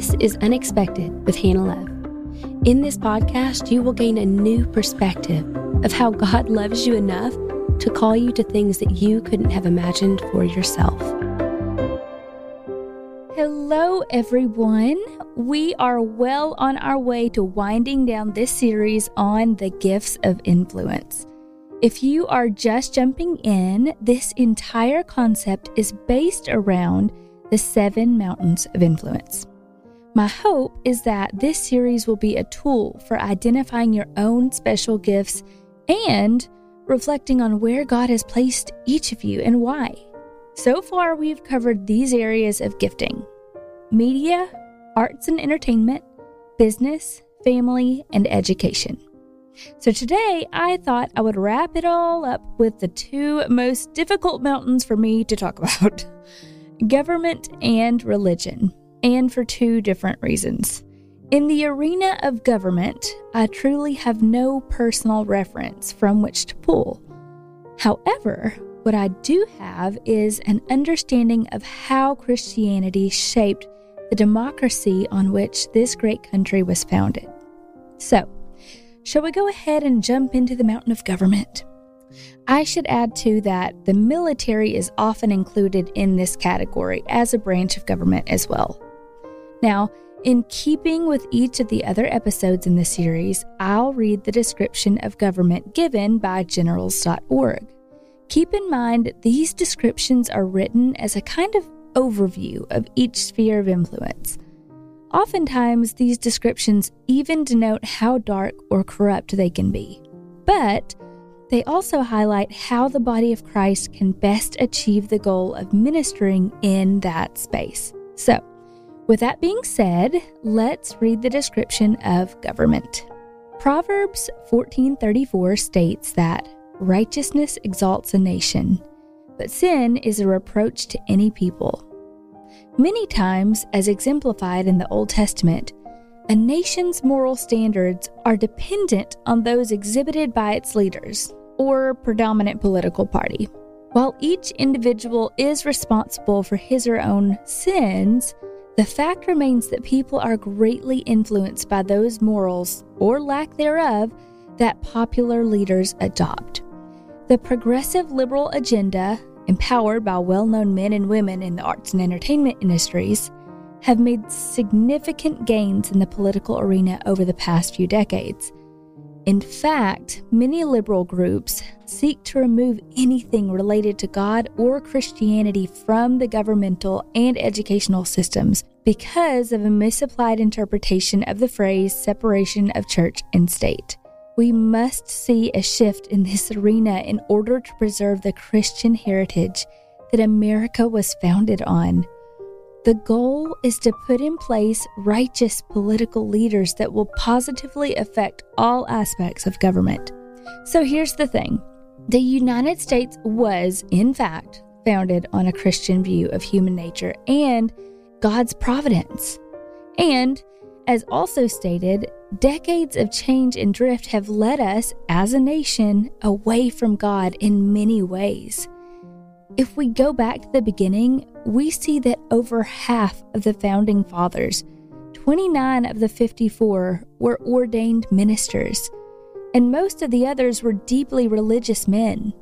This is Unexpected with Hannah Love. In this podcast, you will gain a new perspective of how God loves you enough to call you to things that you couldn't have imagined for yourself. Hello, everyone. We are well on our way to winding down this series on the gifts of influence. If you are just jumping in, this entire concept is based around the seven mountains of influence. My hope is that this series will be a tool for identifying your own special gifts and reflecting on where God has placed each of you and why. So far, we've covered these areas of gifting media, arts and entertainment, business, family, and education. So today, I thought I would wrap it all up with the two most difficult mountains for me to talk about government and religion and for two different reasons. In the arena of government, I truly have no personal reference from which to pull. However, what I do have is an understanding of how Christianity shaped the democracy on which this great country was founded. So, shall we go ahead and jump into the mountain of government? I should add too that the military is often included in this category as a branch of government as well. Now, in keeping with each of the other episodes in the series, I'll read the description of government given by generals.org. Keep in mind these descriptions are written as a kind of overview of each sphere of influence. Oftentimes, these descriptions even denote how dark or corrupt they can be. But they also highlight how the body of Christ can best achieve the goal of ministering in that space. So, with that being said, let's read the description of government. Proverbs 14:34 states that righteousness exalts a nation, but sin is a reproach to any people. Many times, as exemplified in the Old Testament, a nation's moral standards are dependent on those exhibited by its leaders or predominant political party. While each individual is responsible for his or her own sins, the fact remains that people are greatly influenced by those morals, or lack thereof, that popular leaders adopt. The progressive liberal agenda, empowered by well known men and women in the arts and entertainment industries, have made significant gains in the political arena over the past few decades. In fact, many liberal groups seek to remove anything related to God or Christianity from the governmental and educational systems because of a misapplied interpretation of the phrase separation of church and state. We must see a shift in this arena in order to preserve the Christian heritage that America was founded on. The goal is to put in place righteous political leaders that will positively affect all aspects of government. So here's the thing the United States was, in fact, founded on a Christian view of human nature and God's providence. And, as also stated, decades of change and drift have led us as a nation away from God in many ways. If we go back to the beginning, we see that over half of the founding fathers, 29 of the 54, were ordained ministers, and most of the others were deeply religious men.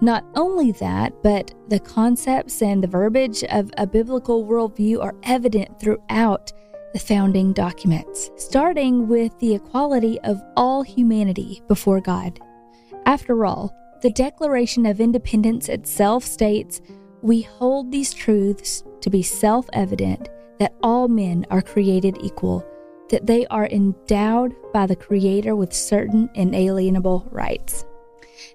Not only that, but the concepts and the verbiage of a biblical worldview are evident throughout the founding documents, starting with the equality of all humanity before God. After all, the Declaration of Independence itself states we hold these truths to be self evident that all men are created equal, that they are endowed by the Creator with certain inalienable rights.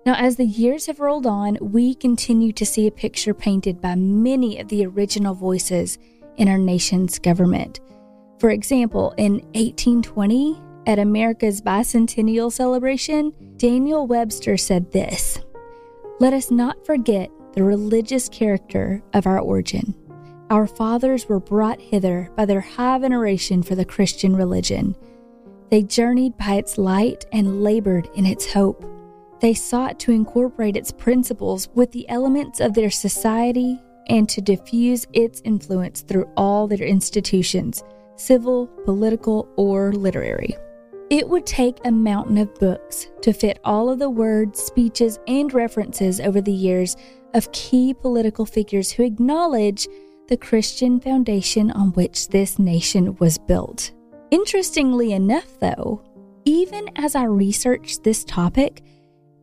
Now, as the years have rolled on, we continue to see a picture painted by many of the original voices in our nation's government. For example, in 1820, at America's bicentennial celebration, Daniel Webster said this Let us not forget the religious character of our origin. Our fathers were brought hither by their high veneration for the Christian religion. They journeyed by its light and labored in its hope. They sought to incorporate its principles with the elements of their society and to diffuse its influence through all their institutions civil, political, or literary. It would take a mountain of books to fit all of the words, speeches, and references over the years of key political figures who acknowledge the Christian foundation on which this nation was built. Interestingly enough, though, even as I researched this topic,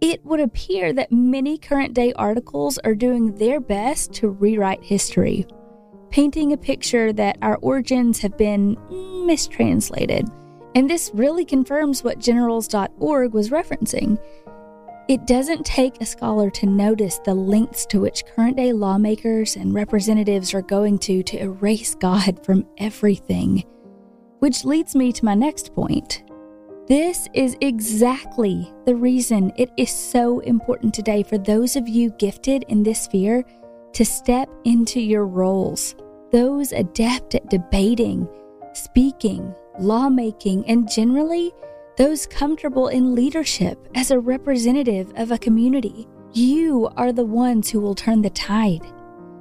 it would appear that many current day articles are doing their best to rewrite history, painting a picture that our origins have been mistranslated. And this really confirms what generals.org was referencing. It doesn't take a scholar to notice the lengths to which current day lawmakers and representatives are going to to erase God from everything. Which leads me to my next point. This is exactly the reason it is so important today for those of you gifted in this sphere to step into your roles. Those adept at debating, speaking, lawmaking, and generally those comfortable in leadership as a representative of a community. You are the ones who will turn the tide.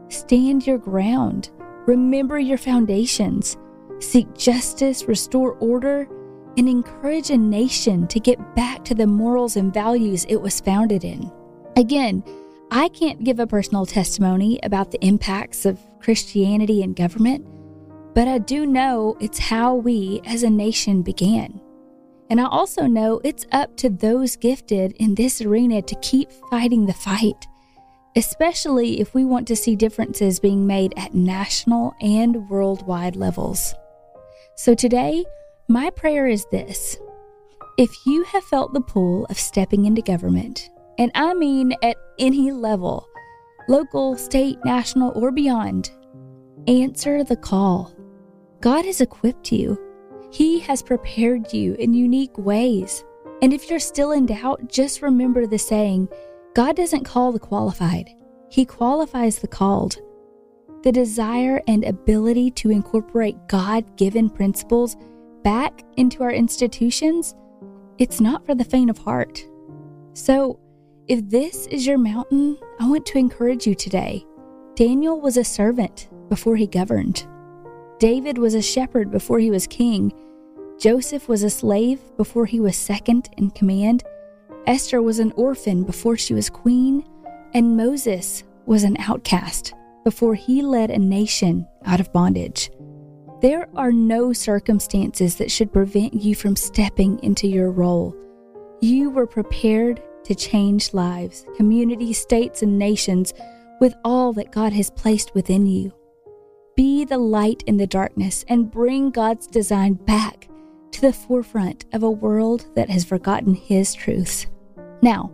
Stand your ground. Remember your foundations. Seek justice, restore order, and encourage a nation to get back to the morals and values it was founded in. Again, I can't give a personal testimony about the impacts of Christianity in government, but I do know it's how we as a nation began. And I also know it's up to those gifted in this arena to keep fighting the fight, especially if we want to see differences being made at national and worldwide levels. So today, my prayer is this if you have felt the pull of stepping into government, and I mean at any level, local, state, national, or beyond, answer the call. God has equipped you, He has prepared you in unique ways. And if you're still in doubt, just remember the saying God doesn't call the qualified, He qualifies the called. The desire and ability to incorporate God given principles back into our institutions, it's not for the faint of heart. So, if this is your mountain, I want to encourage you today. Daniel was a servant before he governed. David was a shepherd before he was king. Joseph was a slave before he was second in command. Esther was an orphan before she was queen. And Moses was an outcast before he led a nation out of bondage. There are no circumstances that should prevent you from stepping into your role. You were prepared to change lives, communities, states, and nations with all that God has placed within you. Be the light in the darkness and bring God's design back to the forefront of a world that has forgotten His truths. Now,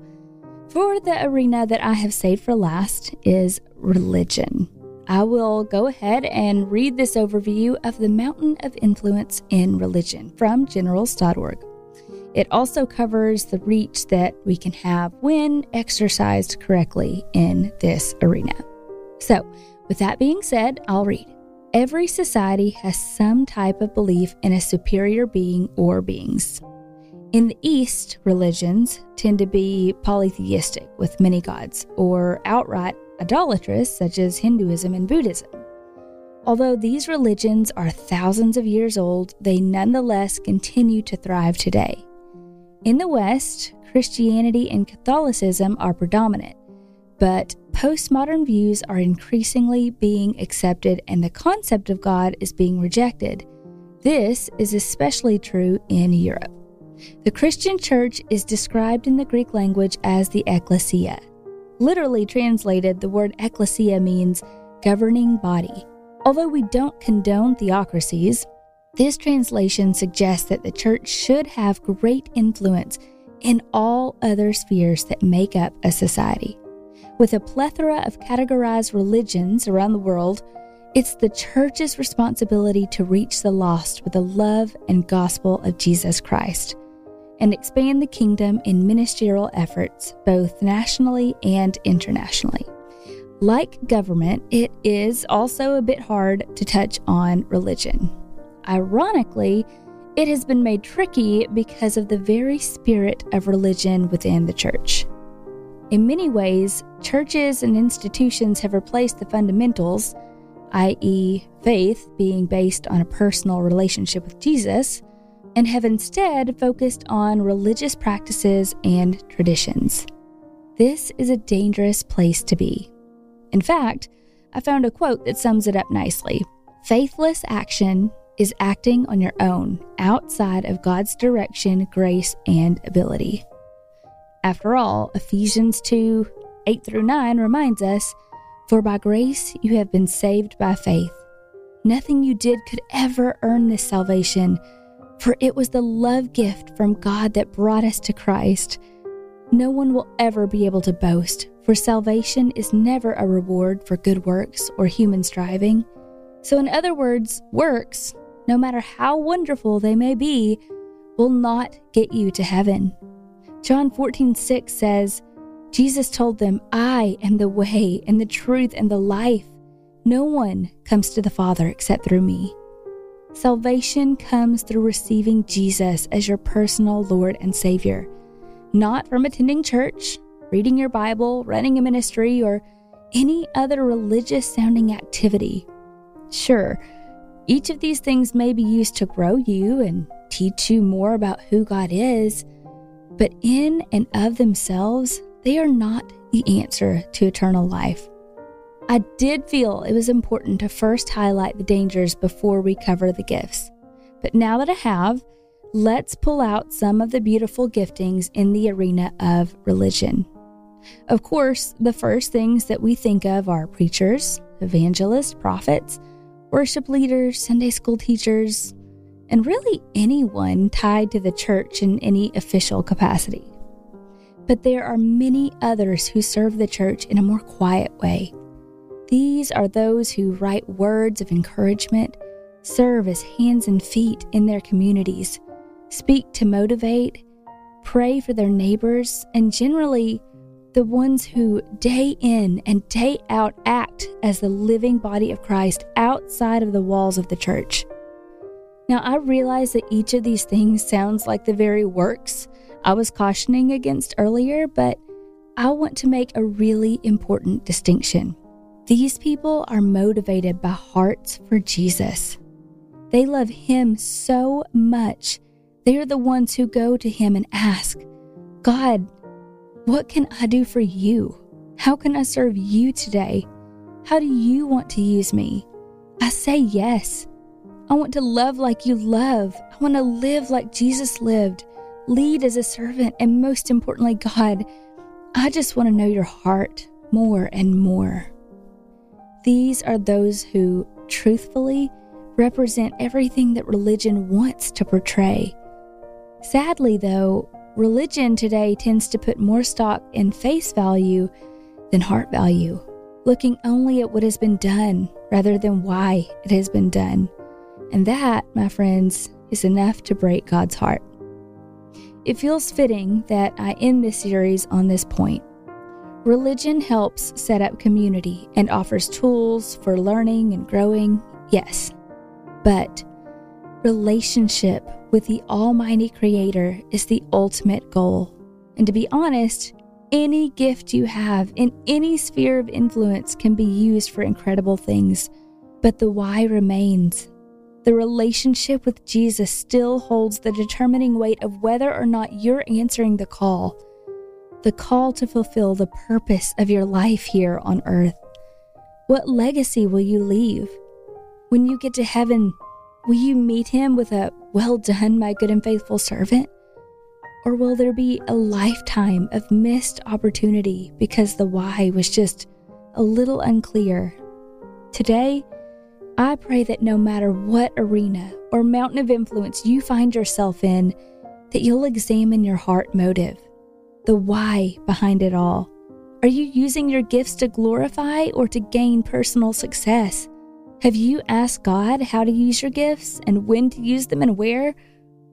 for the arena that I have saved for last is religion. I will go ahead and read this overview of the mountain of influence in religion from generals.org. It also covers the reach that we can have when exercised correctly in this arena. So, with that being said, I'll read. Every society has some type of belief in a superior being or beings. In the East, religions tend to be polytheistic with many gods, or outright idolatrous, such as Hinduism and Buddhism. Although these religions are thousands of years old, they nonetheless continue to thrive today. In the West, Christianity and Catholicism are predominant, but postmodern views are increasingly being accepted and the concept of God is being rejected. This is especially true in Europe. The Christian church is described in the Greek language as the ecclesia. Literally translated, the word ecclesia means governing body. Although we don't condone theocracies, this translation suggests that the church should have great influence in all other spheres that make up a society. With a plethora of categorized religions around the world, it's the church's responsibility to reach the lost with the love and gospel of Jesus Christ and expand the kingdom in ministerial efforts, both nationally and internationally. Like government, it is also a bit hard to touch on religion. Ironically, it has been made tricky because of the very spirit of religion within the church. In many ways, churches and institutions have replaced the fundamentals, i.e., faith being based on a personal relationship with Jesus, and have instead focused on religious practices and traditions. This is a dangerous place to be. In fact, I found a quote that sums it up nicely. Faithless action is acting on your own, outside of God's direction, grace, and ability. After all, Ephesians 2 8 through 9 reminds us For by grace you have been saved by faith. Nothing you did could ever earn this salvation, for it was the love gift from God that brought us to Christ. No one will ever be able to boast, for salvation is never a reward for good works or human striving. So, in other words, works, no matter how wonderful they may be, will not get you to heaven. John 14, 6 says, Jesus told them, I am the way and the truth and the life. No one comes to the Father except through me. Salvation comes through receiving Jesus as your personal Lord and Savior, not from attending church, reading your Bible, running a ministry, or any other religious sounding activity. Sure, each of these things may be used to grow you and teach you more about who God is, but in and of themselves, they are not the answer to eternal life. I did feel it was important to first highlight the dangers before we cover the gifts. But now that I have, let's pull out some of the beautiful giftings in the arena of religion. Of course, the first things that we think of are preachers, evangelists, prophets, worship leaders, Sunday school teachers, and really anyone tied to the church in any official capacity. But there are many others who serve the church in a more quiet way. These are those who write words of encouragement, serve as hands and feet in their communities, speak to motivate, pray for their neighbors, and generally the ones who day in and day out act as the living body of Christ outside of the walls of the church. Now, I realize that each of these things sounds like the very works I was cautioning against earlier, but I want to make a really important distinction. These people are motivated by hearts for Jesus. They love Him so much, they are the ones who go to Him and ask, God, what can I do for you? How can I serve you today? How do you want to use me? I say yes. I want to love like you love. I want to live like Jesus lived, lead as a servant, and most importantly, God, I just want to know your heart more and more. These are those who truthfully represent everything that religion wants to portray. Sadly, though, Religion today tends to put more stock in face value than heart value, looking only at what has been done rather than why it has been done. And that, my friends, is enough to break God's heart. It feels fitting that I end this series on this point. Religion helps set up community and offers tools for learning and growing, yes. But relationship with the Almighty Creator is the ultimate goal. And to be honest, any gift you have in any sphere of influence can be used for incredible things, but the why remains. The relationship with Jesus still holds the determining weight of whether or not you're answering the call, the call to fulfill the purpose of your life here on earth. What legacy will you leave? When you get to heaven, will you meet him with a well done, my good and faithful servant? Or will there be a lifetime of missed opportunity because the why was just a little unclear? Today, I pray that no matter what arena or mountain of influence you find yourself in, that you'll examine your heart motive, the why behind it all. Are you using your gifts to glorify or to gain personal success? Have you asked God how to use your gifts and when to use them and where?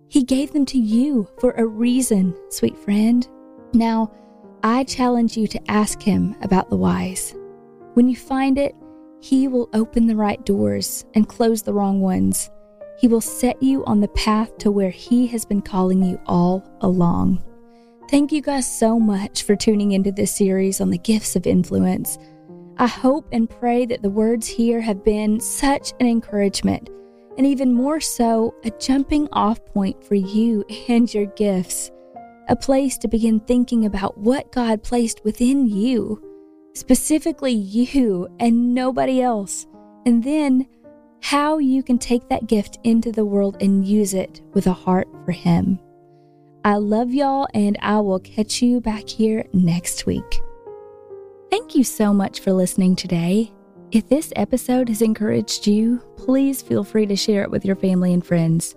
He gave them to you for a reason, sweet friend. Now, I challenge you to ask Him about the whys. When you find it, He will open the right doors and close the wrong ones. He will set you on the path to where He has been calling you all along. Thank you guys so much for tuning into this series on the gifts of influence. I hope and pray that the words here have been such an encouragement, and even more so, a jumping off point for you and your gifts, a place to begin thinking about what God placed within you, specifically you and nobody else, and then how you can take that gift into the world and use it with a heart for Him. I love y'all, and I will catch you back here next week. Thank you so much for listening today. If this episode has encouraged you, please feel free to share it with your family and friends.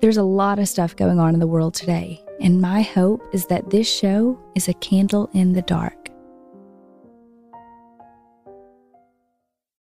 There's a lot of stuff going on in the world today, and my hope is that this show is a candle in the dark.